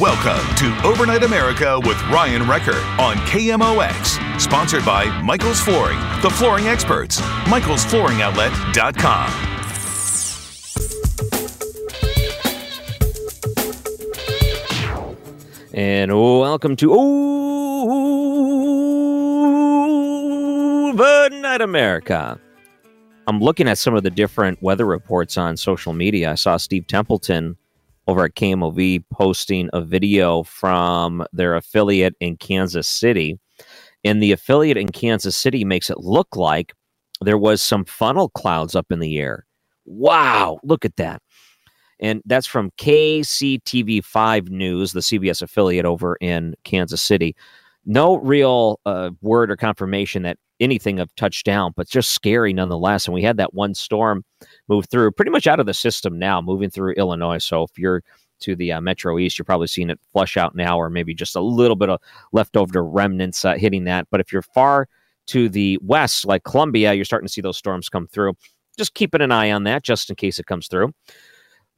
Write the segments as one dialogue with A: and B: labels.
A: Welcome to Overnight America with Ryan Wrecker on KMOX. Sponsored by Michael's Flooring, the flooring experts. Michael'sFlooringOutlet.com.
B: And welcome to Overnight America. I'm looking at some of the different weather reports on social media. I saw Steve Templeton over at KMOV posting a video from their affiliate in Kansas City. And the affiliate in Kansas City makes it look like there was some funnel clouds up in the air. Wow, look at that and that's from KCTV5 News, the CBS affiliate over in Kansas City. No real uh, word or confirmation that anything of touched down, but just scary nonetheless. And we had that one storm move through, pretty much out of the system now, moving through Illinois. So if you're to the uh, Metro East, you're probably seeing it flush out now, or maybe just a little bit of leftover remnants uh, hitting that. But if you're far to the west, like Columbia, you're starting to see those storms come through. Just keeping an eye on that, just in case it comes through.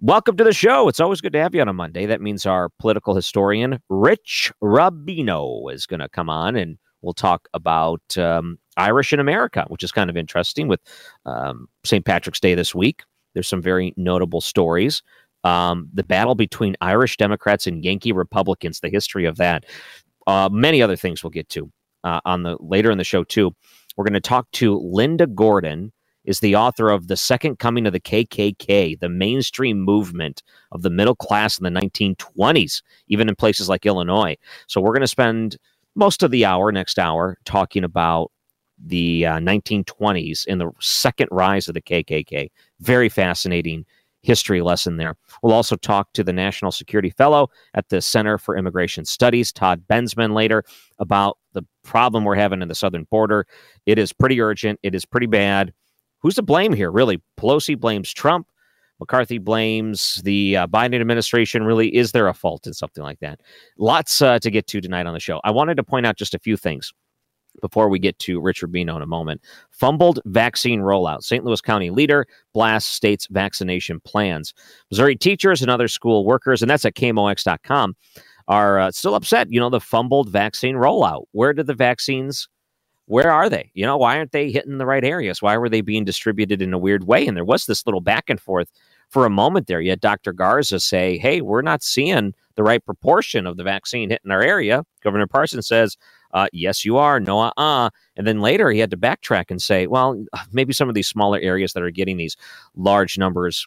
B: Welcome to the show. It's always good to have you on a Monday. That means our political historian, Rich Rubino, is going to come on and we'll talk about um, Irish in America, which is kind of interesting with um, St. Patrick's Day this week. There's some very notable stories. Um, the battle between Irish Democrats and Yankee Republicans, the history of that. Uh, many other things we'll get to uh, on the later in the show too. We're going to talk to Linda Gordon, is the author of The Second Coming of the KKK, the mainstream movement of the middle class in the 1920s, even in places like Illinois. So we're going to spend most of the hour, next hour, talking about the uh, 1920s and the second rise of the KKK. Very fascinating history lesson there. We'll also talk to the National Security Fellow at the Center for Immigration Studies, Todd Bensman, later about the problem we're having in the southern border. It is pretty urgent, it is pretty bad who's to blame here, really? Pelosi blames Trump. McCarthy blames the uh, Biden administration. Really, is there a fault in something like that? Lots uh, to get to tonight on the show. I wanted to point out just a few things before we get to Rich Rubino in a moment. Fumbled vaccine rollout. St. Louis County leader blasts state's vaccination plans. Missouri teachers and other school workers, and that's at KMOX.com, are uh, still upset. You know, the fumbled vaccine rollout. Where did the vaccines where are they? You know, why aren't they hitting the right areas? Why were they being distributed in a weird way? And there was this little back and forth for a moment there. You had Dr. Garza say, hey, we're not seeing the right proportion of the vaccine hitting our area. Governor Parsons says, uh, yes, you are. No, uh uh. And then later he had to backtrack and say, well, maybe some of these smaller areas that are getting these large numbers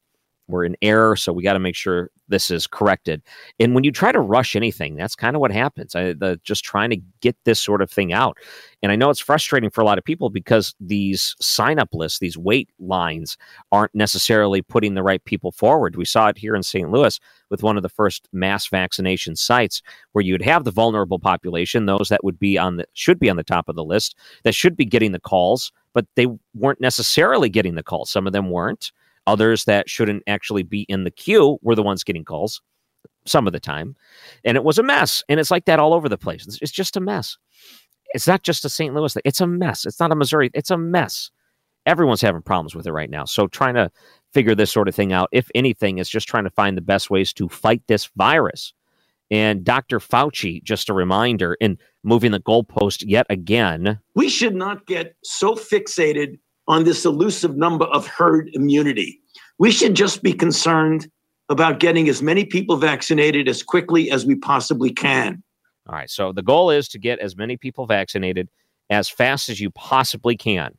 B: were in error. So we got to make sure this is corrected. And when you try to rush anything, that's kind of what happens. I, the, just trying to get this sort of thing out. And I know it's frustrating for a lot of people because these sign up lists, these wait lines, aren't necessarily putting the right people forward. We saw it here in St. Louis with one of the first mass vaccination sites where you'd have the vulnerable population, those that would be on the should be on the top of the list, that should be getting the calls, but they weren't necessarily getting the calls. Some of them weren't. Others that shouldn't actually be in the queue were the ones getting calls some of the time. And it was a mess. And it's like that all over the place. It's, it's just a mess. It's not just a St. Louis thing. It's a mess. It's not a Missouri. It's a mess. Everyone's having problems with it right now. So trying to figure this sort of thing out, if anything, is just trying to find the best ways to fight this virus. And Dr. Fauci, just a reminder, in moving the goalpost yet again.
C: We should not get so fixated on this elusive number of herd immunity. We should just be concerned about getting as many people vaccinated as quickly as we possibly can.
B: All right. So the goal is to get as many people vaccinated as fast as you possibly can.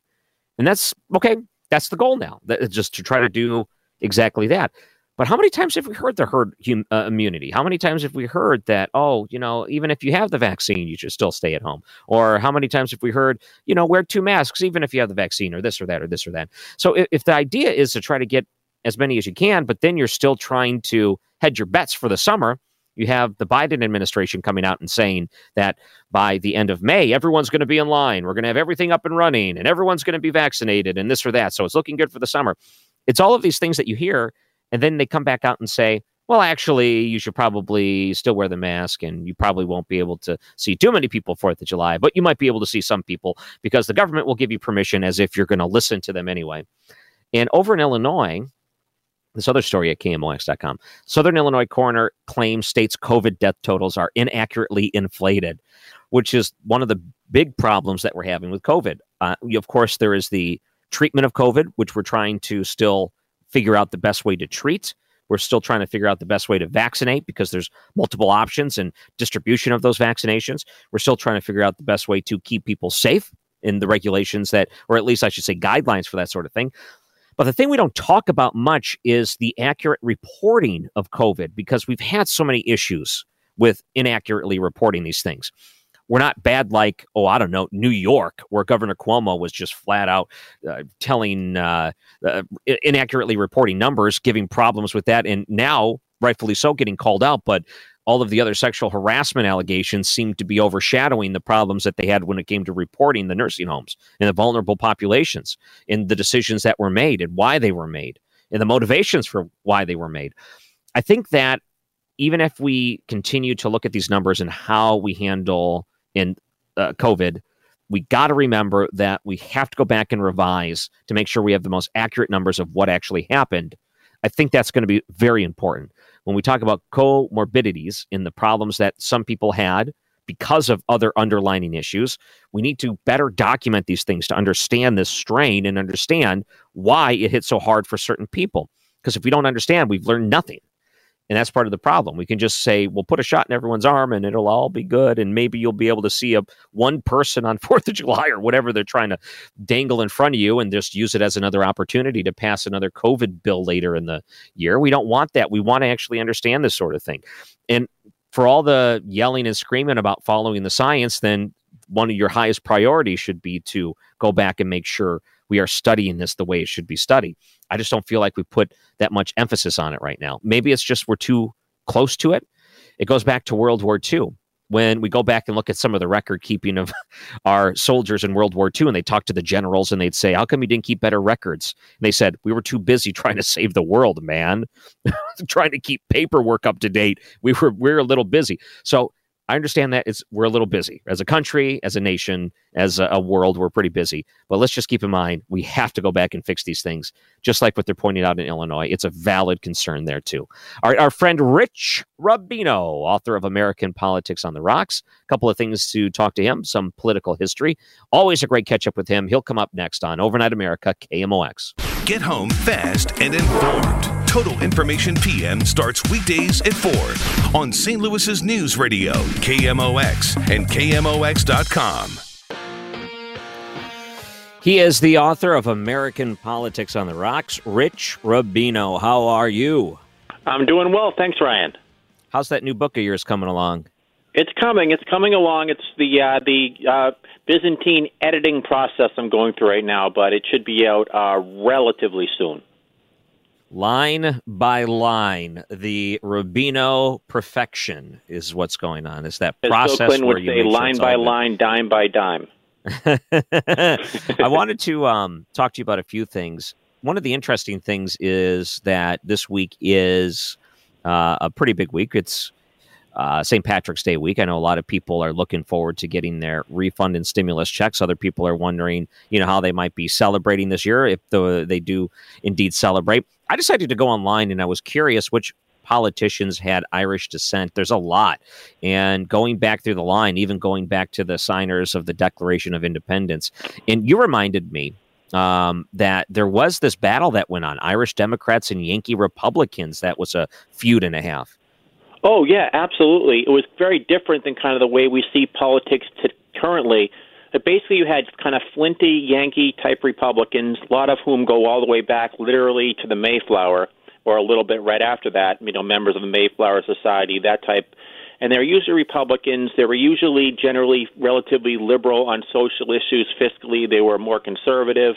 B: And that's okay. That's the goal now. That, just to try to do exactly that. But how many times have we heard the herd hum, uh, immunity? How many times have we heard that, oh, you know, even if you have the vaccine, you should still stay at home? Or how many times have we heard, you know, wear two masks, even if you have the vaccine, or this or that, or this or that? So if, if the idea is to try to get as many as you can, but then you're still trying to hedge your bets for the summer, you have the Biden administration coming out and saying that by the end of May, everyone's going to be in line. We're going to have everything up and running and everyone's going to be vaccinated and this or that. So it's looking good for the summer. It's all of these things that you hear. And then they come back out and say, well, actually, you should probably still wear the mask and you probably won't be able to see too many people 4th of July, but you might be able to see some people because the government will give you permission as if you're going to listen to them anyway. And over in Illinois, this other story at KMOX.com. Southern Illinois coroner claims state's COVID death totals are inaccurately inflated, which is one of the big problems that we're having with COVID. Uh, of course, there is the treatment of COVID, which we're trying to still figure out the best way to treat. We're still trying to figure out the best way to vaccinate because there's multiple options and distribution of those vaccinations. We're still trying to figure out the best way to keep people safe in the regulations that, or at least I should say, guidelines for that sort of thing. But the thing we don't talk about much is the accurate reporting of COVID because we've had so many issues with inaccurately reporting these things. We're not bad like, oh, I don't know, New York, where Governor Cuomo was just flat out uh, telling, uh, uh, inaccurately reporting numbers, giving problems with that. And now, rightfully so, getting called out. But all of the other sexual harassment allegations seem to be overshadowing the problems that they had when it came to reporting the nursing homes and the vulnerable populations and the decisions that were made and why they were made and the motivations for why they were made. I think that even if we continue to look at these numbers and how we handle in uh, COVID, we got to remember that we have to go back and revise to make sure we have the most accurate numbers of what actually happened. I think that's going to be very important when we talk about comorbidities in the problems that some people had because of other underlining issues, we need to better document these things to understand this strain and understand why it hit so hard for certain people. Because if we don't understand, we've learned nothing. And that's part of the problem. We can just say, we'll put a shot in everyone's arm and it'll all be good. And maybe you'll be able to see a one person on 4th of July or whatever they're trying to dangle in front of you and just use it as another opportunity to pass another COVID bill later in the year. We don't want that. We want to actually understand this sort of thing. And for all the yelling and screaming about following the science, then one of your highest priorities should be to go back and make sure we are studying this the way it should be studied. I just don't feel like we put that much emphasis on it right now. Maybe it's just we're too close to it. It goes back to World War II. When we go back and look at some of the record keeping of our soldiers in World War II, and they talk to the generals and they'd say, How come you didn't keep better records? And they said, We were too busy trying to save the world, man. trying to keep paperwork up to date. We were we we're a little busy. So I understand that it's we're a little busy as a country, as a nation, as a, a, world. We're pretty busy, but let's just keep in mind we have to go back and fix these things, just like what they're pointing out in Illinois. It's a valid concern there too. All right, our friend Rich Rubino, author of American Politics on the Rocks, a couple of things to talk to him, some political history. Always a great catch up with him. He'll come up next on Overnight America KMOX.
A: Get home fast and informed. Total Information PM starts weekdays at 4 on St. Louis's News Radio, KMOX, and KMOX.com.
B: He is the author of American Politics on the Rocks. Rich Rubino, how are you?
D: I'm doing well. Thanks, Ryan.
B: How's that new book of yours coming along?
D: It's coming. It's coming along. It's the uh, the uh, Byzantine editing process I'm going through right now, but it should be out uh, relatively soon
B: line by line, the Rubino perfection is what's going on. Is that
D: As
B: process
D: Bill Clinton
B: where
D: would
B: you
D: say line by line, dime by dime.
B: I wanted to um, talk to you about a few things. One of the interesting things is that this week is uh, a pretty big week. It's uh, St. Patrick's Day week. I know a lot of people are looking forward to getting their refund and stimulus checks. Other people are wondering, you know, how they might be celebrating this year if the, they do indeed celebrate. I decided to go online and I was curious which politicians had Irish descent. There's a lot. And going back through the line, even going back to the signers of the Declaration of Independence. And you reminded me um, that there was this battle that went on Irish Democrats and Yankee Republicans. That was a feud and a half.
D: Oh yeah, absolutely. It was very different than kind of the way we see politics t- currently. But basically, you had kind of flinty Yankee type Republicans, a lot of whom go all the way back, literally to the Mayflower, or a little bit right after that. You know, members of the Mayflower Society, that type. And they were usually Republicans. They were usually generally relatively liberal on social issues. Fiscally, they were more conservative.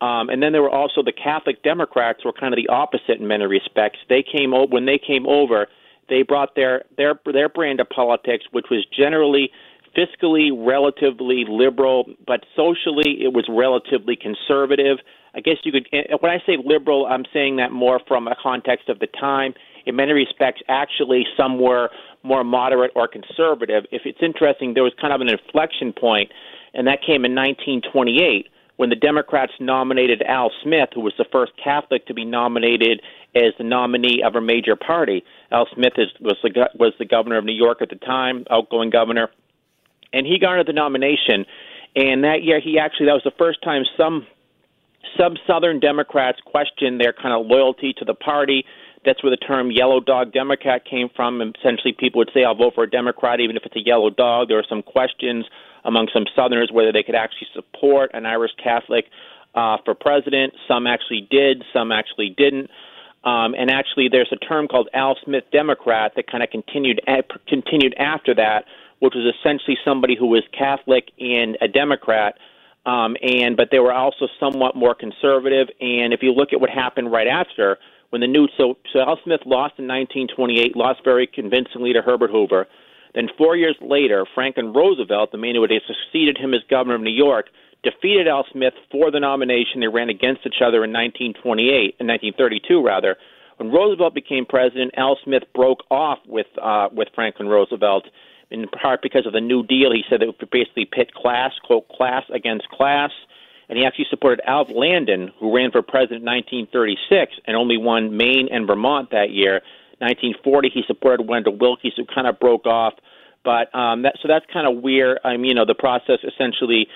D: Um, and then there were also the Catholic Democrats, were kind of the opposite in many respects. They came when they came over they brought their their their brand of politics, which was generally fiscally relatively liberal, but socially it was relatively conservative. I guess you could. Eh, when I say liberal, I'm saying that more from a context of the time. In many respects, actually, somewhere more moderate or conservative. If it's interesting, there was kind of an inflection point, and that came in 1928 when the Democrats nominated Al Smith, who was the first Catholic to be nominated as the nominee of a major party. Al Smith is, was the was the governor of New York at the time, outgoing governor, and he garnered the nomination. And that year, he actually that was the first time some some Southern Democrats questioned their kind of loyalty to the party. That's where the term "yellow dog Democrat" came from. And essentially, people would say, "I'll vote for a Democrat, even if it's a yellow dog." There were some questions among some Southerners whether they could actually support an Irish Catholic uh, for president. Some actually did, some actually didn't. Um, and actually, there's a term called Al Smith Democrat that kind of continued continued after that, which was essentially somebody who was Catholic and a Democrat, um, and but they were also somewhat more conservative. And if you look at what happened right after, when the new so so Al Smith lost in 1928, lost very convincingly to Herbert Hoover. Then four years later, Franklin Roosevelt, the man who had succeeded him as governor of New York, defeated Al Smith for the nomination. They ran against each other in 1928, in 1932 rather. When Roosevelt became president, Al Smith broke off with uh, with Franklin Roosevelt in part because of the New Deal. He said that it would basically pit class, quote, class against class. And he actually supported Alf Landon, who ran for president in 1936 and only won Maine and Vermont that year. 1940, he supported Wendell Willkie, who kind of broke off. But um, that, so that's kind of where um, you know the process essentially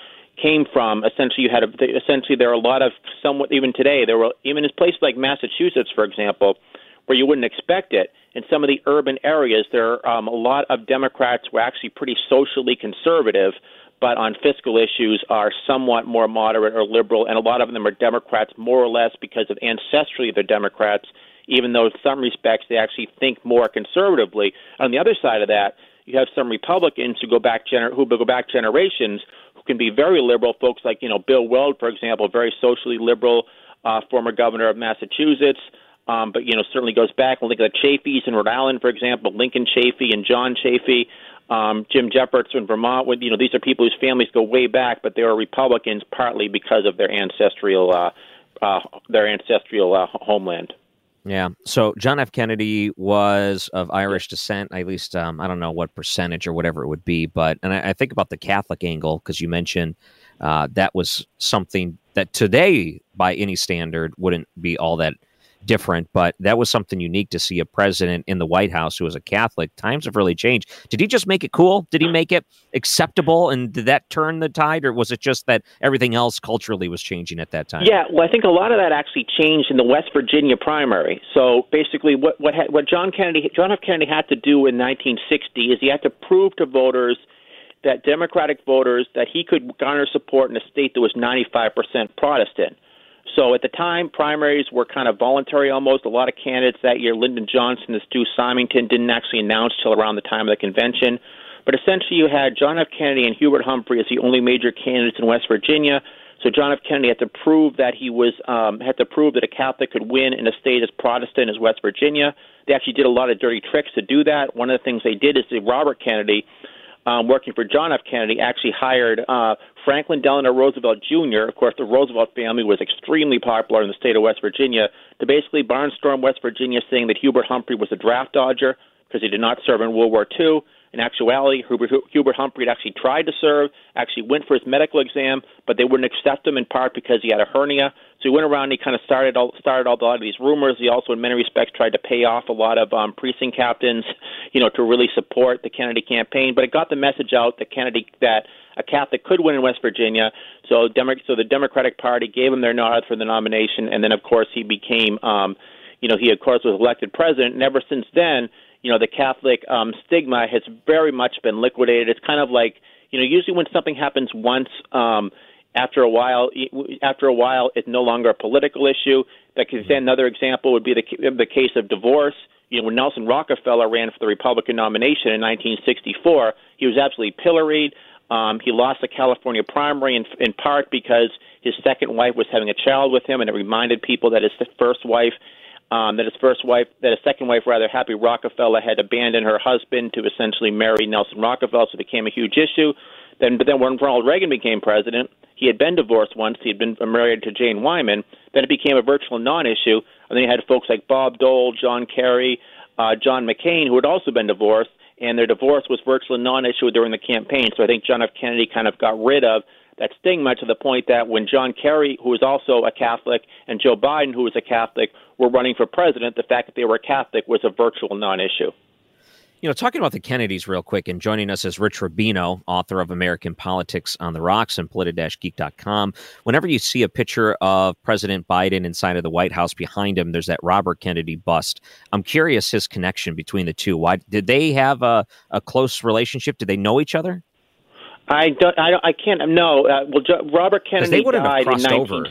D: came from. Essentially, you had a, essentially there are a lot of somewhat even today there were even in places like Massachusetts, for example, where you wouldn't expect it. In some of the urban areas, there are um, a lot of Democrats who are actually pretty socially conservative, but on fiscal issues are somewhat more moderate or liberal, and a lot of them are Democrats more or less because of ancestrally they're Democrats, even though in some respects they actually think more conservatively. On the other side of that, you have some Republicans who go back gener- who go back generations who can be very liberal. Folks like you know Bill Weld, for example, very socially liberal, uh, former governor of Massachusetts. Um, but you know certainly goes back. We look at the Chafees in Rhode Island, for example, Lincoln Chafee and John Chafee, um, Jim Jeffords in Vermont. You know these are people whose families go way back, but they are Republicans partly because of their ancestral uh, uh, their ancestral uh, homeland.
B: Yeah. So John F. Kennedy was of Irish descent, at least um, I don't know what percentage or whatever it would be, but and I, I think about the Catholic angle because you mentioned uh, that was something that today, by any standard, wouldn't be all that different, but that was something unique to see a president in the White House who was a Catholic. Times have really changed. Did he just make it cool? Did he make it acceptable? And did that turn the tide, or was it just that everything else culturally was changing at that time?
D: Yeah, well, I think a lot of that actually changed in the West Virginia primary. So basically, what what ha- what John Kennedy, John F. Kennedy had to do in 1960 is he had to prove to voters that Democratic voters that he could garner support in a state that was 95% Protestant. So at the time, primaries were kind of voluntary almost. A lot of candidates that year, Lyndon Johnson and Stu Symington, didn't actually announce till around the time of the convention. But essentially, you had John F. Kennedy and Hubert Humphrey as the only major candidates in West Virginia. So John F. Kennedy had to prove that he was um, had to prove that a Catholic could win in a state as Protestant as West Virginia. They actually did a lot of dirty tricks to do that. One of the things they did is the Robert Kennedy um, working for John F. Kennedy, actually hired uh, Franklin Delano Roosevelt Jr. Of course, the Roosevelt family was extremely popular in the state of West Virginia to basically barnstorm West Virginia, saying that Hubert Humphrey was a draft dodger because he did not serve in World War II, In actuality, Hubert, Hubert Humphrey actually tried to serve, actually went for his medical exam, but they wouldn't accept him in part because he had a hernia. So he went around and he kind of started all, started all, a lot of these rumors. He also, in many respects, tried to pay off a lot of um, precinct captains, you know, to really support the Kennedy campaign. But it got the message out that Kennedy that a Catholic could win in West Virginia. So, Demo- so the Democratic Party gave him their nod for the nomination, and then of course he became, um, you know, he of course was elected president. And ever since then, you know, the Catholic um, stigma has very much been liquidated. It's kind of like, you know, usually when something happens once. Um, after a while, after a while, it's no longer a political issue. That could, another example would be the the case of divorce. You know, when Nelson Rockefeller ran for the Republican nomination in 1964, he was absolutely pilloried. Um, he lost the California primary in, in part because his second wife was having a child with him, and it reminded people that his first wife, um, that his first wife, that his second wife, rather, Happy Rockefeller, had abandoned her husband to essentially marry Nelson Rockefeller, so it became a huge issue. Then, but then when Ronald Reagan became president, he had been divorced once. He had been married to Jane Wyman. Then it became a virtual non-issue, and then you had folks like Bob Dole, John Kerry, uh, John McCain, who had also been divorced and their divorce was virtually non-issue during the campaign. So I think John F. Kennedy kind of got rid of that stigma to the point that when John Kerry, who was also a Catholic, and Joe Biden, who was a Catholic, were running for president, the fact that they were Catholic was a virtual non-issue.
B: You know, talking about the Kennedys real quick, and joining us is Rich Rubino, author of American Politics on the Rocks and politi-geek.com. Whenever you see a picture of President Biden inside of the White House behind him, there's that Robert Kennedy bust. I'm curious his connection between the two. Why did they have a, a close relationship? Did they know each other?
D: I don't. I, don't, I can't. No. Uh, well, jo- Robert Kennedy died in 19.
B: Over.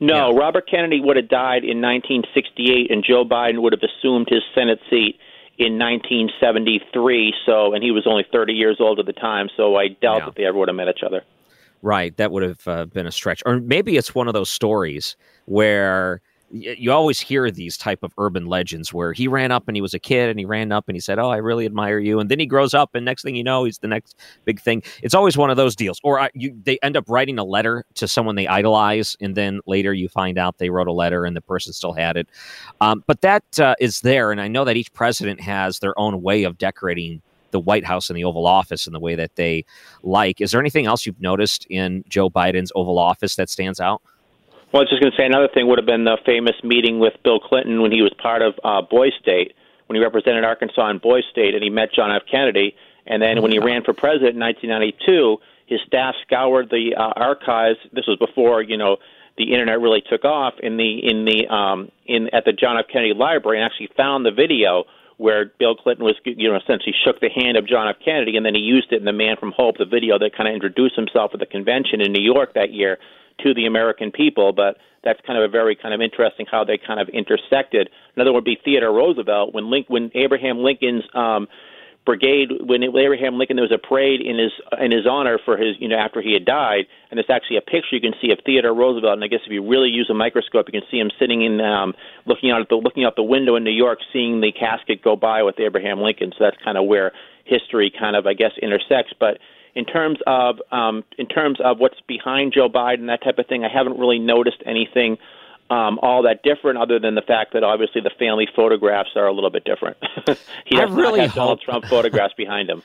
D: No, yeah. Robert Kennedy would have died in 1968, and Joe Biden would have assumed his Senate seat in 1973. So, and he was only 30 years old at the time. So I doubt yeah. that they ever would have met each other.
B: Right, that would have uh, been a stretch. Or maybe it's one of those stories where you always hear these type of urban legends where he ran up and he was a kid and he ran up and he said oh i really admire you and then he grows up and next thing you know he's the next big thing it's always one of those deals or uh, you, they end up writing a letter to someone they idolize and then later you find out they wrote a letter and the person still had it um, but that uh, is there and i know that each president has their own way of decorating the White House and the Oval Office in the way that they like. Is there anything else you've noticed in Joe Biden's Oval Office that stands out?
D: Well, I was just going to say another thing would have been the famous meeting with Bill Clinton when he was part of uh, Boys State, when he represented Arkansas in Boys State, and he met John F. Kennedy. And then when he ran for president in 1992, his staff scoured the uh, archives. This was before you know the internet really took off in the in the um, in at the John F. Kennedy Library, and actually found the video where Bill Clinton was, you know, essentially shook the hand of John F. Kennedy, and then he used it in The Man from Hope, the video that kind of introduced himself at the convention in New York that year to the American people, but that's kind of a very kind of interesting how they kind of intersected. Another would be Theodore Roosevelt when Link, when Abraham Lincoln's um, brigade when Abraham Lincoln there was a parade in his in his honor for his you know after he had died and it's actually a picture you can see of Theodore Roosevelt and I guess if you really use a microscope you can see him sitting in um looking out at the looking out the window in New York seeing the casket go by with Abraham Lincoln so that's kind of where history kind of I guess intersects but in terms of um, in terms of what's behind Joe Biden, that type of thing, I haven't really noticed anything um, all that different, other than the fact that obviously the family photographs are a little bit different. he does
B: really
D: not Donald Trump photographs behind him.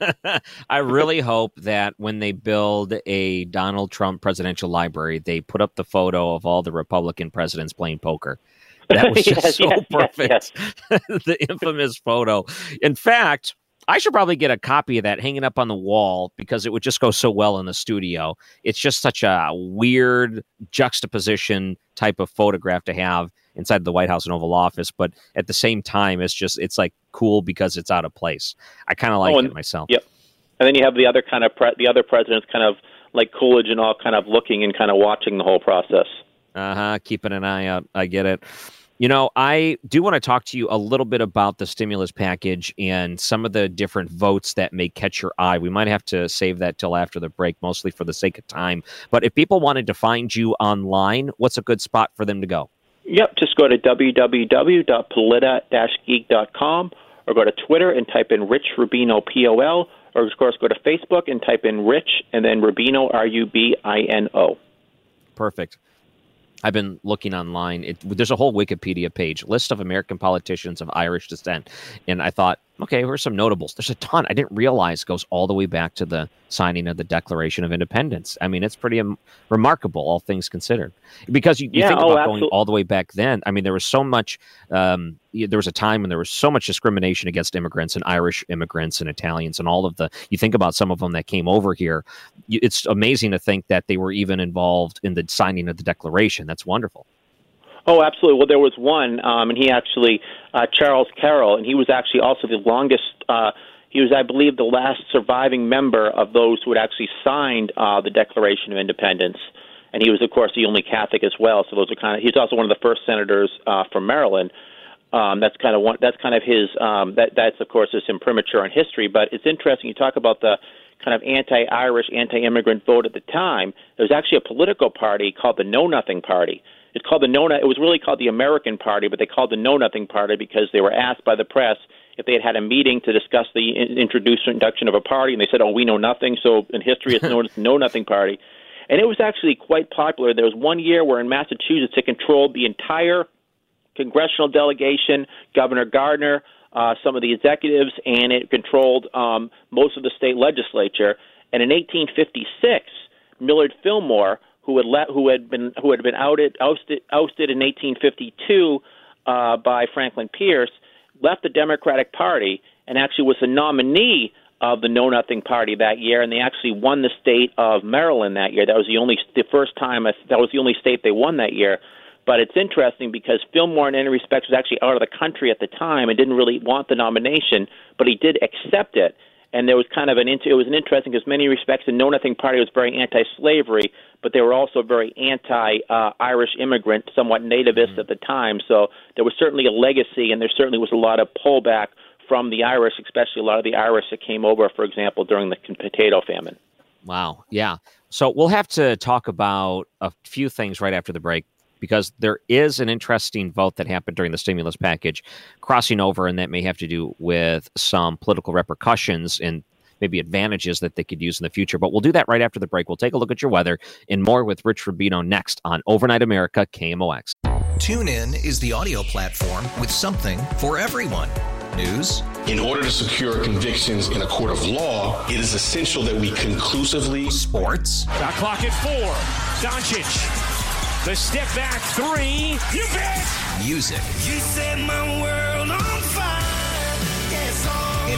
B: I really hope that when they build a Donald Trump presidential library, they put up the photo of all the Republican presidents playing poker. That was just
D: yes,
B: so
D: yes,
B: perfect.
D: Yes,
B: the infamous photo. In fact, I should probably get a copy of that hanging up on the wall because it would just go so well in the studio. It's just such a weird juxtaposition type of photograph to have inside the White House and Oval Office, but at the same time, it's just it's like cool because it's out of place. I kind of like
D: oh, and,
B: it myself.
D: Yep. And then you have the other kind of pre- the other presidents, kind of like Coolidge and all, kind of looking and kind of watching the whole process.
B: Uh huh. Keeping an eye out. I get it. You know, I do want to talk to you a little bit about the stimulus package and some of the different votes that may catch your eye. We might have to save that till after the break, mostly for the sake of time. But if people wanted to find you online, what's a good spot for them to go?
D: Yep, just go to www.polita-geek.com or go to Twitter and type in Rich Rubino P-O-L, or of course go to Facebook and type in Rich and then Rubino R-U-B-I-N-O.
B: Perfect. I've been looking online. It, there's a whole Wikipedia page, list of American politicians of Irish descent, and I thought Okay, here's some notables. There's a ton. I didn't realize goes all the way back to the signing of the Declaration of Independence. I mean, it's pretty um, remarkable, all things considered. Because you, you
D: Yeah,
B: think
D: oh,
B: about going all the way back then. I mean, there was so much. Um, there was a time when there was so much discrimination against immigrants and Irish immigrants and Italians and all of the. You think about some of them that came over here. You, it's amazing to think that they were even involved in the signing of the Declaration. That's wonderful.
D: Oh, absolutely. Well, there was one, um, and he actually, uh, Charles Carroll, and he was actually also the longest. Uh, he was, I believe, the last surviving member of those who had actually signed uh, the Declaration of Independence. And he was, of course, the only Catholic as well. So those are kind of. He's also one of the first senators uh, from Maryland. Um, that's kind of one. That's kind of his. Um, that that's of course is imprimatur in history. But it's interesting. You talk about the kind of anti-Irish, anti-immigrant vote at the time. There was actually a political party called the Know Nothing Party. It's called the Know. It was really called the American Party, but they called the Know Nothing Party because they were asked by the press if they had had a meeting to discuss the introduction of a party, and they said, "Oh, we know nothing." So in history, it's known as the Know Nothing Party, and it was actually quite popular. There was one year where in Massachusetts it controlled the entire congressional delegation, Governor Gardner, uh, some of the executives, and it controlled um, most of the state legislature. And in 1856, Millard Fillmore, who had let, who had been who had been outed ousted, ousted in 1852 uh, by Franklin Pierce, left the Democratic Party and actually was the nominee of the Know Nothing Party that year, and they actually won the state of Maryland that year. That was the only the first time that was the only state they won that year. But it's interesting because Fillmore, in any respects, was actually out of the country at the time and didn't really want the nomination, but he did accept it. And there was kind of an it was an interesting because many respects the Know Nothing Party was very anti-slavery, but they were also very anti-Irish immigrant, somewhat nativist mm-hmm. at the time. So there was certainly a legacy, and there certainly was a lot of pullback from the Irish, especially a lot of the Irish that came over, for example, during the potato famine.
B: Wow. Yeah. So we'll have to talk about a few things right after the break because there is an interesting vote that happened during the stimulus package crossing over, and that may have to do with some political repercussions and maybe advantages that they could use in the future. But we'll do that right after the break. We'll take a look at your weather and more with Rich Rubino next on Overnight America KMOX.
E: Tune in is the audio platform with something for everyone. News.
F: In order to secure convictions in a court of law, it is essential that we conclusively.
E: Sports.
G: Shot clock at four. Doncic. The step back three. You bet.
E: Music.
H: You set my world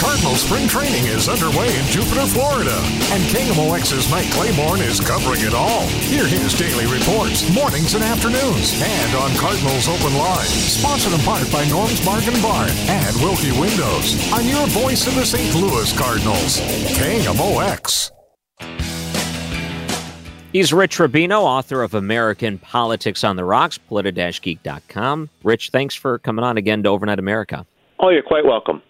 I: Cardinal spring training is underway in Jupiter, Florida, and KMOX's Mike Claiborne is covering it all. Hear his daily reports, mornings and afternoons, and on Cardinals Open Line. Sponsored in part by Norm's Bargain Barn and Wilkie Windows. On your voice of the St. Louis Cardinals, KMOX.
B: He's Rich Rubino, author of American Politics on the Rocks, politi-geek.com. Rich, thanks for coming on again to Overnight America.
D: Oh, you're quite welcome.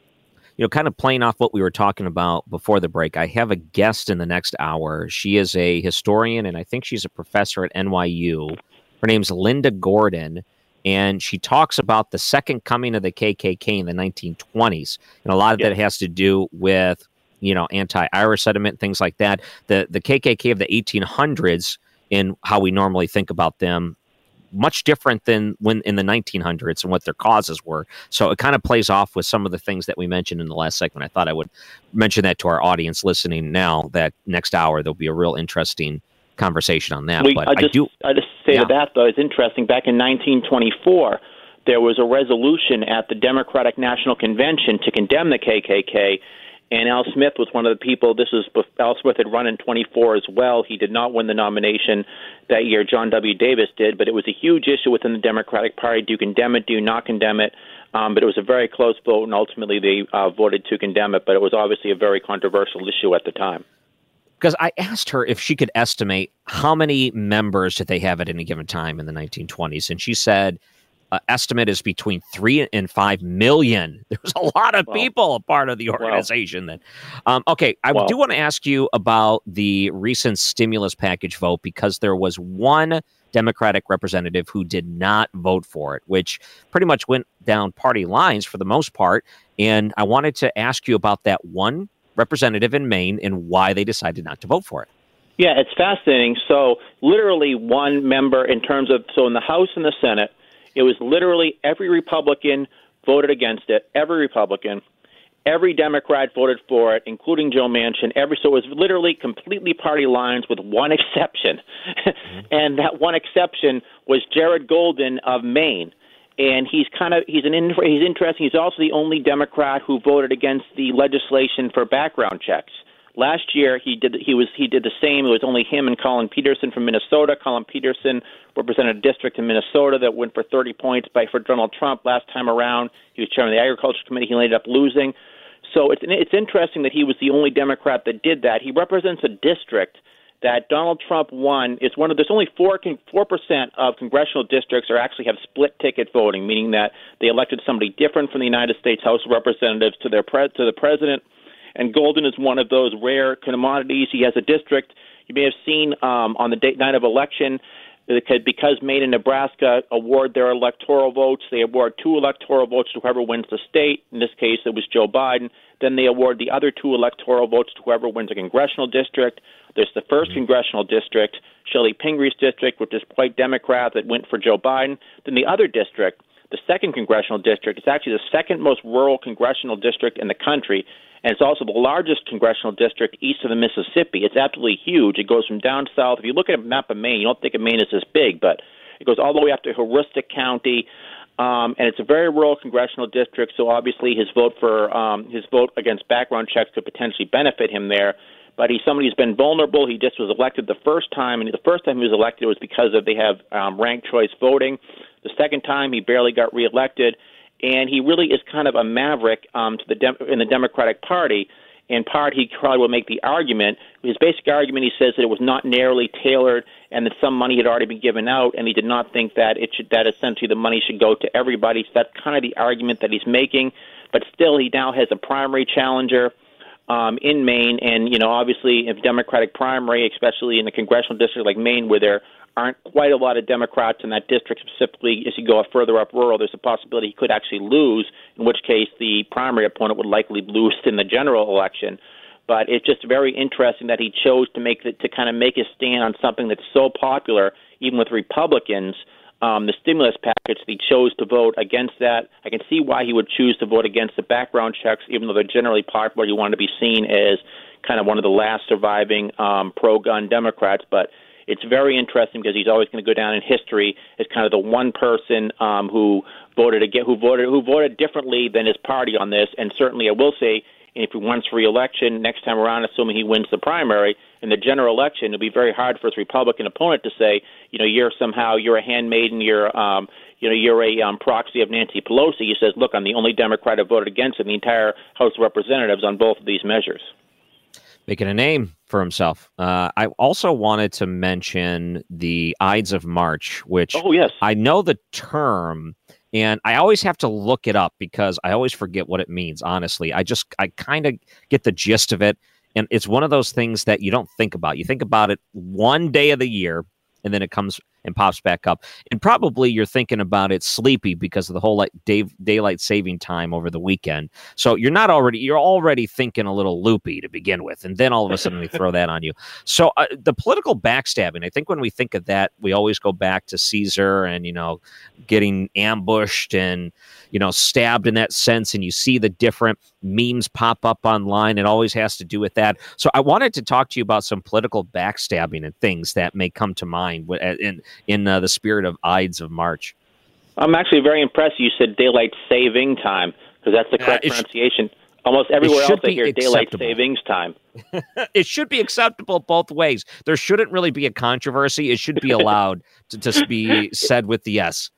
B: You know, kind of playing off what we were talking about before the break, I have a guest in the next hour. She is a historian, and I think she's a professor at NYU. Her name's Linda Gordon, and she talks about the second coming of the KKK in the 1920s. And a lot of
D: Yeah.
B: that has to do with, you know, anti-Irish sentiment, things like that. The the KKK of the 1800s, in how we normally think about them, much different than when in the 1900s and what their causes were. So it kind of plays off with some of the things that we mentioned in the last segment. I thought I would mention that to our audience listening now. That next hour there'll be a real interesting conversation on that.
D: We,
B: but
D: I
B: I,
D: just,
B: do.
D: I just say
B: Yeah.
D: to that though, it's interesting. Back in 1924, there was a resolution at the Democratic National Convention to condemn the KKK, and Al Smith was one of the people. This was Al Smith had run in 24 as well. He did not win the nomination that year. John W. Davis did, but it was a huge issue within the Democratic Party. Do you condemn it? Do you not condemn it? Um, but it was a very close vote, and ultimately they uh, voted to condemn it. But it was obviously a very controversial issue at the time.
B: because I asked her if she could estimate how many members did they have at any given time in the 1920s, and she said uh, estimate is between three and five million. There's a lot of people a part of the organization. Then, um, okay, I do want to ask you about the recent stimulus package vote because there was one Democratic representative who did not vote for it, which pretty much went down party lines for the most part. And I wanted to ask you about that one representative in Maine and why they decided not to vote for it.
D: Yeah, it's fascinating. So, literally, one member in terms of so in the House and the Senate, it was literally every Republican voted against it. Every Republican, every Democrat voted for it, including Joe Manchin. Every so it was literally completely party lines, with one exception, mm-hmm. and that one exception was Jared Golden of Maine and he's kind of he's an he's interesting. He's also the only Democrat who voted against the legislation for background checks. Last year he did he was he did the same. It was only him and Collin Peterson from Minnesota. Collin Peterson represented a district in Minnesota that went for 30 points by for Donald Trump last time around. He was chairman of the Agriculture Committee. He ended up losing. So it's it's interesting that he was the only Democrat that did that. He represents a district that Donald Trump won. It's one of there's only four four percent of congressional districts are actually have split ticket voting, meaning that they elected somebody different from the United States House of Representatives to their pre- to the president. And Golden is one of those rare commodities. He has a district you may have seen um, on the date night of election because Maine and Nebraska award their electoral votes, they award two electoral votes to whoever wins the state. In this case, it was Joe Biden. Then they award the other two electoral votes to whoever wins a congressional district. There's the 1st mm-hmm. congressional district, Chellie Pingree's district, which is quite Democrat, that went for Joe Biden. Then the other district, the second congressional district, It's actually the second most rural congressional district in the country, and it's also the largest congressional district east of the Mississippi. It's absolutely huge. It goes from down south. If you look at a map of Maine, you don't think of Maine as this big, but it goes all the way up to Aroostook County, um, and it's a very rural congressional district. So obviously, his vote for um, his vote against background checks could potentially benefit him there. But he's somebody who's been vulnerable. He just was elected the first time, and the first time he was elected was because of they have um, ranked choice voting. The second time, he barely got reelected, and he really is kind of a maverick um, to the Dem- in the Democratic Party in part, he probably will make the argument. His basic argument, he says that it was not narrowly tailored, and that some money had already been given out, and he did not think that it should that essentially the money should go to everybody. So that's kind of the argument that he's making. But still, he now has a primary challenger um, in Maine, and you know, obviously, if Democratic primary, especially in a congressional district like Maine, where there aren't quite a lot of Democrats in that district, specifically as you go further up rural, there's a possibility he could actually lose, in which case the primary opponent would likely lose in the general election. But it's just very interesting that he chose to make the, to kind of make his stand on something that's so popular, even with Republicans. Um, the stimulus package, he chose to vote against that. I can see why he would choose to vote against the background checks, even though they're generally popular. He wanted to be seen as kind of one of the last surviving um, pro-gun Democrats, but it's very interesting because he's always going to go down in history as kind of the one person um, who voted again, who voted who voted differently than his party on this. And certainly, I will say, if he wants re-election next time around, assuming he wins the primary in the general election, it'll be very hard for his Republican opponent to say, you know, you're somehow you're a handmaiden, you're um, you know, you're a um, proxy of Nancy Pelosi. He says, look, I'm the only Democrat who voted against in the entire House of Representatives on both of these measures
B: making a name for himself. Uh, I also wanted to mention the Ides of March, which
D: oh yes,
B: I know the term, and I always have to look it up because I always forget what it means. Honestly, I just I kind of get the gist of it, and it's one of those things that you don't think about. You think about it one day of the year, and then it comes and pops back up. And probably you're thinking about it sleepy because of the whole like day, daylight saving time over the weekend. So you're not already you're already thinking a little loopy to begin with, and then all of a sudden we throw that on you. So uh, the political backstabbing. I think when we think of that, we always go back to Caesar and you know getting ambushed and you know stabbed in that sense, and you see the different memes pop up online. It always has to do with that. So I wanted to talk to you about some political backstabbing and things that may come to mind in in uh, the spirit of Ides of March.
D: I'm actually very impressed. You said daylight saving time because that's the correct uh, pronunciation. Sh- Almost everywhere else, I hear daylight savings time.
B: it should be acceptable both ways. There shouldn't really be a controversy. It should be allowed to just be said with the yes.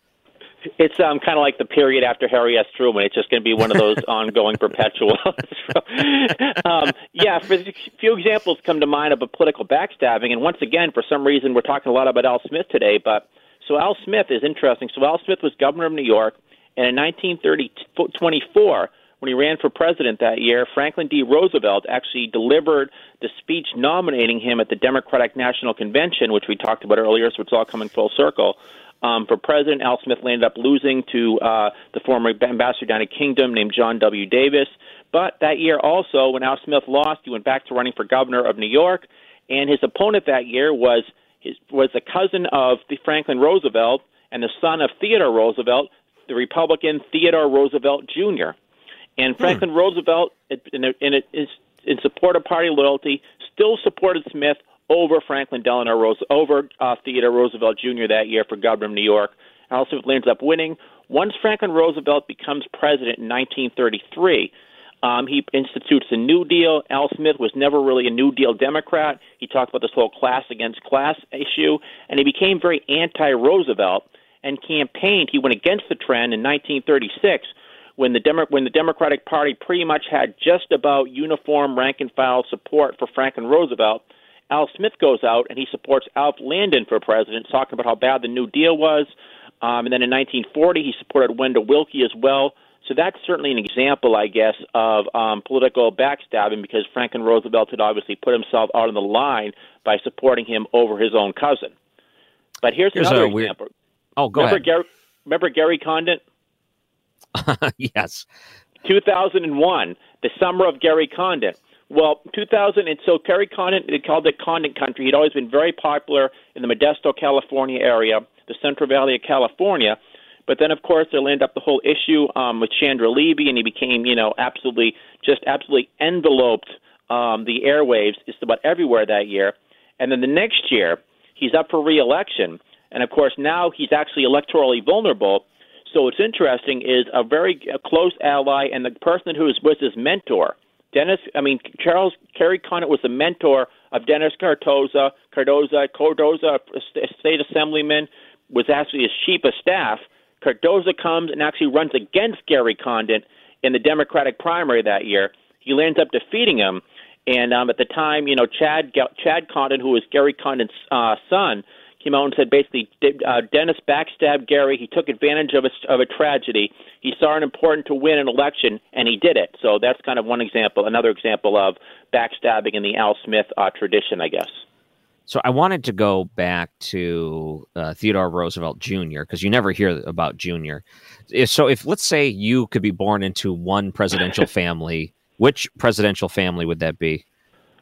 D: It's um, kind of like the period after Harry S. Truman. It's just going to be one of those ongoing perpetual. um, yeah, for a few examples come to mind of a political backstabbing, and once again, for some reason, we're talking a lot about Al Smith today. But so Al Smith is interesting. So Al Smith was governor of New York, and in 1924, when he ran for president that year, Franklin D. Roosevelt actually delivered the speech nominating him at the Democratic National Convention, which we talked about earlier, so it's all coming full circle. Um, for president, Al Smith ended up losing to uh, the former ambassador down in Kingdom named John W. Davis. But that year also, when Al Smith lost, he went back to running for governor of New York, and his opponent that year was his, was the cousin of the Franklin Roosevelt and the son of Theodore Roosevelt, the Republican Theodore Roosevelt Jr. And hmm. Franklin hmm. Roosevelt, in, in, in, in support of party loyalty, still supported Smith over Franklin Delano Roosevelt, over uh, Theodore Roosevelt Jr. that year for governor of New York. Al Smith ends up winning. Once Franklin Roosevelt becomes president in 1933, um, he institutes a New Deal. Al Smith was never really a New Deal Democrat. He talked about this whole class against class issue, and he became very anti Roosevelt and campaigned. He went against the trend in 1936 when the, Demo- when the Democratic Party pretty much had just about uniform rank and file support for Franklin Roosevelt. Al Smith goes out and he supports Alf Landon for president, talking about how bad the New Deal was. Um, and then in 1940, he supported Wendell Willkie as well. So that's certainly an example, I guess, of um, political backstabbing because Franklin Roosevelt had obviously put himself out on the line by supporting him over his own cousin. But here's, here's another example. Weird...
B: Oh, go
D: remember
B: ahead.
D: Gary, remember Gary Condit?
B: yes.
D: 2001, the summer of Gary Condit. Well, 2000, and so Gary Condit, they called it Condit Country. He'd always been very popular in the Modesto, California area, the Central Valley of California. But then, of course, they'll end up the whole issue um, with Chandra Levy, and he became, you know, absolutely, just absolutely enveloped um, the airwaves just about everywhere that year. And then the next year, he's up for reelection. And of course, now he's actually electorally vulnerable. So what's interesting is a very close ally and the person who was his mentor – Dennis, I mean, Charles Kerry Condit was the mentor of Dennis Cardoza. Cardoza, Cardoza, state assemblyman, was actually his chief of staff. Cardoza comes and actually runs against Gary Condit in the Democratic primary that year. He ends up defeating him. And um, at the time, you know, Chad Chad Condit, who was Gary Condit's uh, son, came out and said basically uh, Dennis backstabbed Gary. He took advantage of a, of a tragedy. He saw it important to win an election, and he did it. So that's kind of one example. Another example of backstabbing in the Al Smith uh, tradition, I guess.
B: So I wanted to go back to uh, Theodore Roosevelt Jr. because you never hear about Jr. So if let's say you could be born into one presidential family, which presidential family would that be?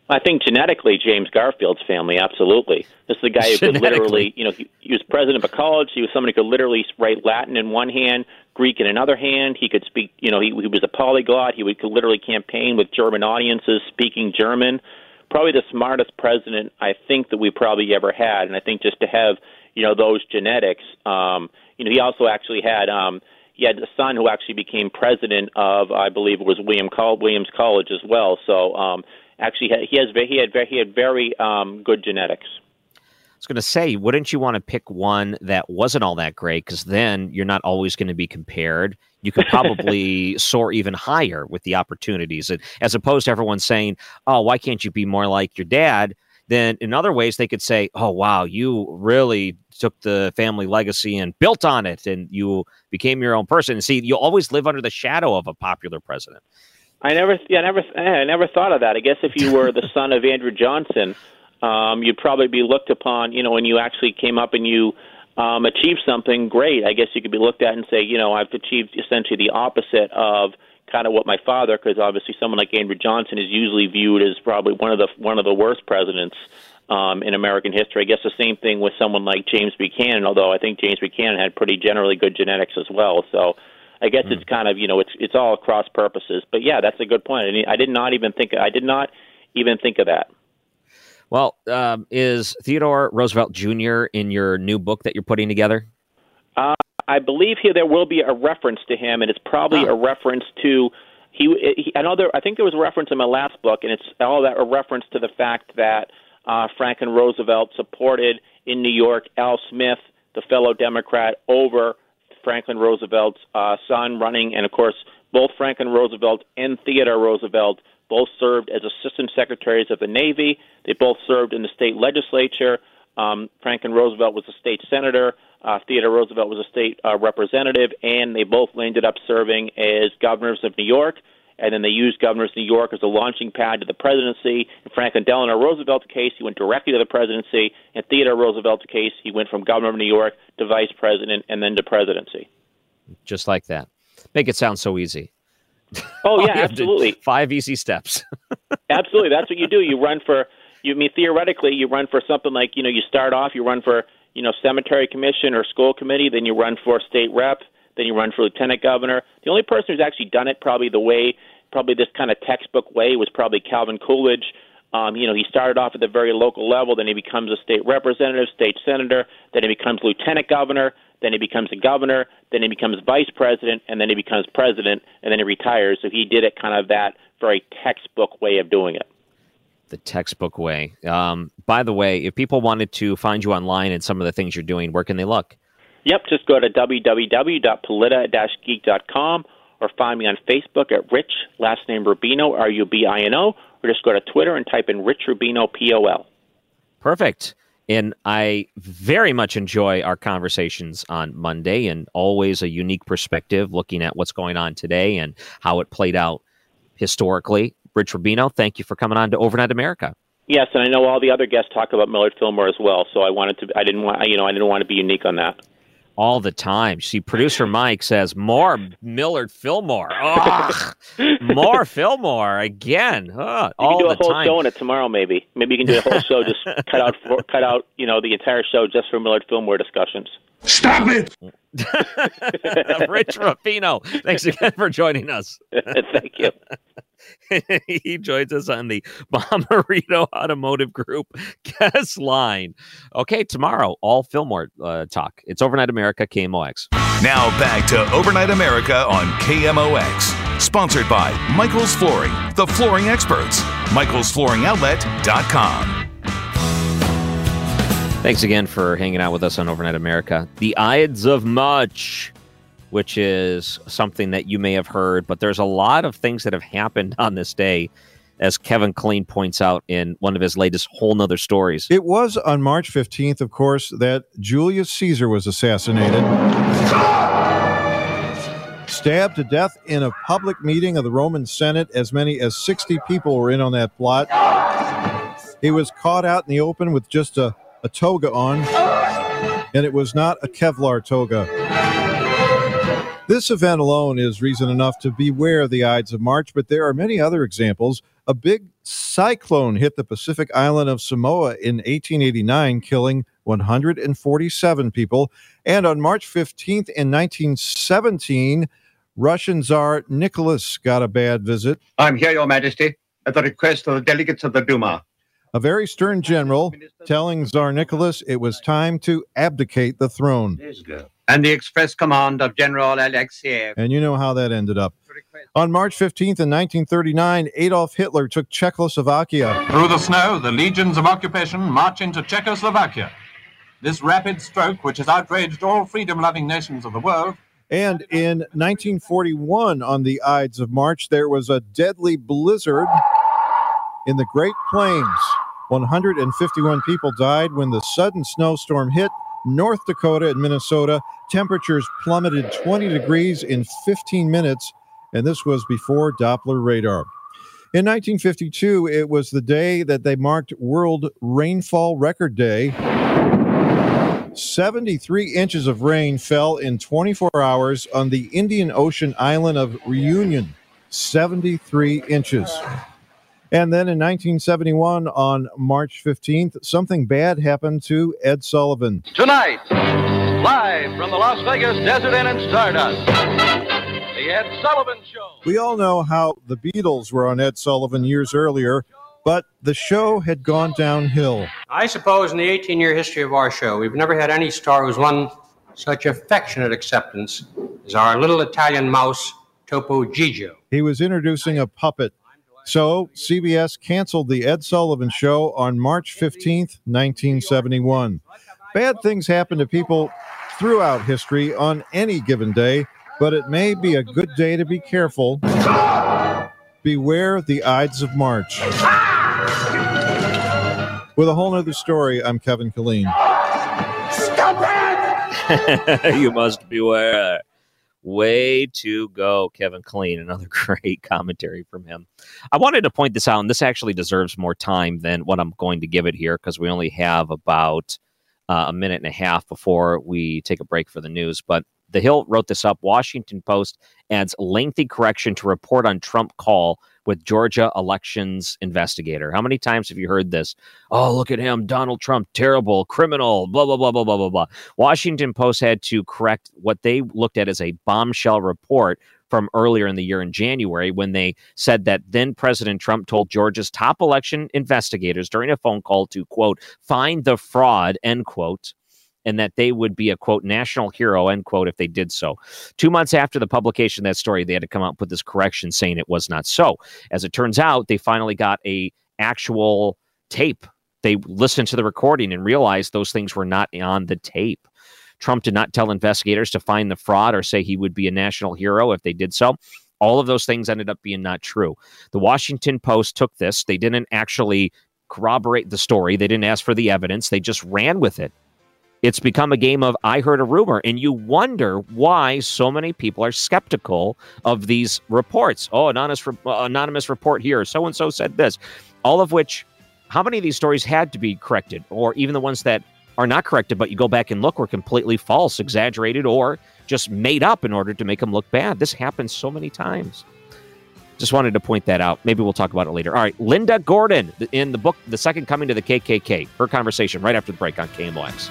D: I think genetically, James Garfield's family, absolutely. This is the guy who could literally, you know, he, he was president of a college. He was somebody who could literally write Latin in one hand, Greek in another hand. He could speak, you know, he, he was a polyglot. He would, could literally campaign with German audiences speaking German. Probably the smartest president I think that we probably ever had. And I think just to have, you know, those genetics, um, you know, he also actually had, um, he had a son who actually became president of, I believe it was William Col- Williams College as well. So, um, actually he has he had he had very um, good genetics.
B: I was going to say, wouldn't you want to pick one that wasn't all that great? Because then you're not always going to be compared. You could probably soar even higher with the opportunities, and as opposed to everyone saying, "Oh, why can't you be more like your dad?" Then in other ways they could say, "Oh, wow, you really took the family legacy and built on it, and you became your own person." And see, you always live under the shadow of a popular president.
D: I never, yeah, I never, I never thought of that. I guess if you were the son of Andrew Johnson, um, you'd probably be looked upon. You know, when you actually came up and you um, achieved something great, I guess you could be looked at and say, you know, I've achieved essentially the opposite of kind of what my father, because obviously someone like Andrew Johnson is usually viewed as probably one of the one of the worst presidents um, in American history. I guess the same thing with someone like James Buchanan, although I think James Buchanan had pretty generally good genetics as well. So I guess mm. it's kind of you know it's it's all cross purposes. But yeah, that's a good point. I did not even think I did not even think of that.
B: Well, um, is Theodore Roosevelt Jr. in your new book that you're putting together?
D: Uh, I believe here there will be a reference to him, and it's probably oh. a reference to he, he. I know there. I think there was a reference in my last book, and it's all that a reference to the fact that uh, Franklin Roosevelt supported in New York Al Smith, the fellow Democrat, over Franklin Roosevelt's uh, son running, and of course, both Franklin Roosevelt and Theodore Roosevelt both served as assistant secretaries of the Navy. They both served in the state legislature. Um, Franklin Roosevelt was a state senator. Uh, Theodore Roosevelt was a state uh, representative, and they both ended up serving as governors of New York. And then they used governors of New York as a launching pad to the presidency. In Franklin Delano Roosevelt's case, he went directly to the presidency. In Theodore Roosevelt's case, he went from governor of New York to vice president and then to presidency.
B: Just like that. Make it sound so easy.
D: Oh yeah,
B: you have to-
D: absolutely.
B: Five easy steps.
D: Absolutely, that's what you do. You run for. You I mean theoretically, you run for something like you know you start off, you run for you know cemetery commission or school committee, then you run for state rep, then you run for lieutenant governor. The only person who's actually done it probably the way, probably this kind of textbook way, was probably Calvin Coolidge. Um, you know, he started off at the very local level, then he becomes a state representative, state senator, then he becomes lieutenant governor, then he becomes a governor, then he becomes vice president, and then he becomes president, and then he retires. So he did it kind of that very textbook way of doing it.
B: the textbook way. Um, by the way, if people wanted to find you online and some of the things you're doing, where can they look?
D: Yep, just go to www.polita-geek.com or find me on Facebook at Rich, last name Rubino, R U B I N O, or just go to Twitter and type in Rich Rubino, P O L.
B: Perfect. And I very much enjoy our conversations on Monday and always a unique perspective looking at what's going on today and how it played out historically. Rich Rubino, thank you for coming on to Overnight America.
D: Yes, and I know all the other guests talk about Millard Fillmore as well, so I wanted to. I didn't want. You know, I didn't want to be unique on that.
B: All the time. See, producer Mike says, more Millard Fillmore. Ugh, more Fillmore again. Ugh,
D: You
B: all
D: can do
B: the
D: a whole
B: time.
D: show on it tomorrow, maybe. Maybe you can do a whole show. Just cut out, for, cut out. You know, the entire show just for Millard Fillmore discussions.
F: Stop it!
B: Rich Rubino, thanks again for joining us.
D: Thank you.
B: he joins us on the Bommarito Automotive Group guest line. Okay, tomorrow, all Fillmore uh, talk. It's Overnight America, KMOX.
A: Now back to Overnight America on KMOX. Sponsored by Michael's Flooring, the flooring experts. Michael'sFlooringOutlet.com.
B: Thanks again for hanging out with us on Overnight America. The Ides of March, which is something that you may have heard, but there's a lot of things that have happened on this day, as Kevin Killeen points out in one of his latest whole nother stories.
J: It was on March 15th, of course, that Julius Caesar was assassinated. Stabbed to death in a public meeting of the Roman Senate. As many as 60 people were in on that plot. He was caught out in the open with just a, a toga on, and it was not a Kevlar toga. This event alone is reason enough to beware of the Ides of March, but there are many other examples. A big cyclone hit the Pacific island of Samoa in 1889, killing 147 people. And on March 15th in 1917, Russian Tsar Nicholas got a bad visit.
K: I'm here, Your Majesty, at the request of the delegates of the Duma.
J: A very stern general telling Tsar Nicholas it was time to abdicate the throne.
K: And the express command of General Alexeyev.
J: And you know how that ended up. On March 15th in 1939, Adolf Hitler took Czechoslovakia.
L: Through the snow, the legions of occupation march into Czechoslovakia. This rapid stroke, which has outraged all freedom loving nations of the world,
J: And in 1941, on the Ides of March, there was a deadly blizzard in the Great Plains. 151 people died when the sudden snowstorm hit North Dakota and Minnesota. Temperatures plummeted 20 degrees in 15 minutes, and this was before Doppler radar. In 1952, it was the day that they marked World Rainfall Record Day. 73 inches of rain fell in 24 hours on the Indian Ocean island of Reunion. 73 inches. And then in 1971, on March 15th, something bad happened to Ed Sullivan.
M: Tonight, live from the Las Vegas Desert Inn and Stardust, the Ed Sullivan Show.
J: We all know how the Beatles were on Ed Sullivan years earlier, but the show had gone downhill.
N: I suppose in the 18 year history of our show, we've never had any star who's won such affectionate acceptance as our little Italian mouse, Topo Gigio.
J: He was introducing a puppet. So CBS canceled the Ed Sullivan Show on March 15th, 1971. Bad things happen to people throughout history on any given day, but it may be a good day to be careful. Beware the Ides of March. With a whole nother story, I'm Kevin Killeen.
B: you must beware. Way to go, Kevin Killeen. Another great commentary from him. I wanted to point this out, and this actually deserves more time than what I'm going to give it here because we only have about uh, a minute and a half before we take a break for the news. But The Hill wrote this up. Washington Post adds lengthy correction to report on Trump call with Georgia elections investigator. How many times have you heard this? Oh, look at him, Donald Trump, terrible, criminal, blah, blah, blah, blah, blah, blah, blah. Washington Post had to correct what they looked at as a bombshell report from earlier in the year in January when they said that then President Trump told Georgia's top election investigators during a phone call to, quote, find the fraud, end quote and that they would be a quote national hero end quote if they did so. Two months after the publication of that story they had to come out and put this correction saying it was not so. As it turns out they finally got a actual tape. They listened to the recording and realized those things were not on the tape. Trump did not tell investigators to find the fraud or say he would be a national hero if they did so. All of those things ended up being not true. The washington post took this. They didn't actually corroborate the story. They didn't ask for the evidence. They just ran with it it's become a game of I heard a rumor, and you wonder why so many people are skeptical of these reports. Oh, anonymous, uh, anonymous report here. So and so said this. All of which, how many of these stories had to be corrected, or even the ones that are not corrected, but you go back and look were completely false, exaggerated, or just made up in order to make them look bad. This happens so many times. Just wanted to point that out. Maybe we'll talk about it later. All right, Linda Gordon in the book, The Second Coming to the KKK. Her conversation right after the break on KMOX.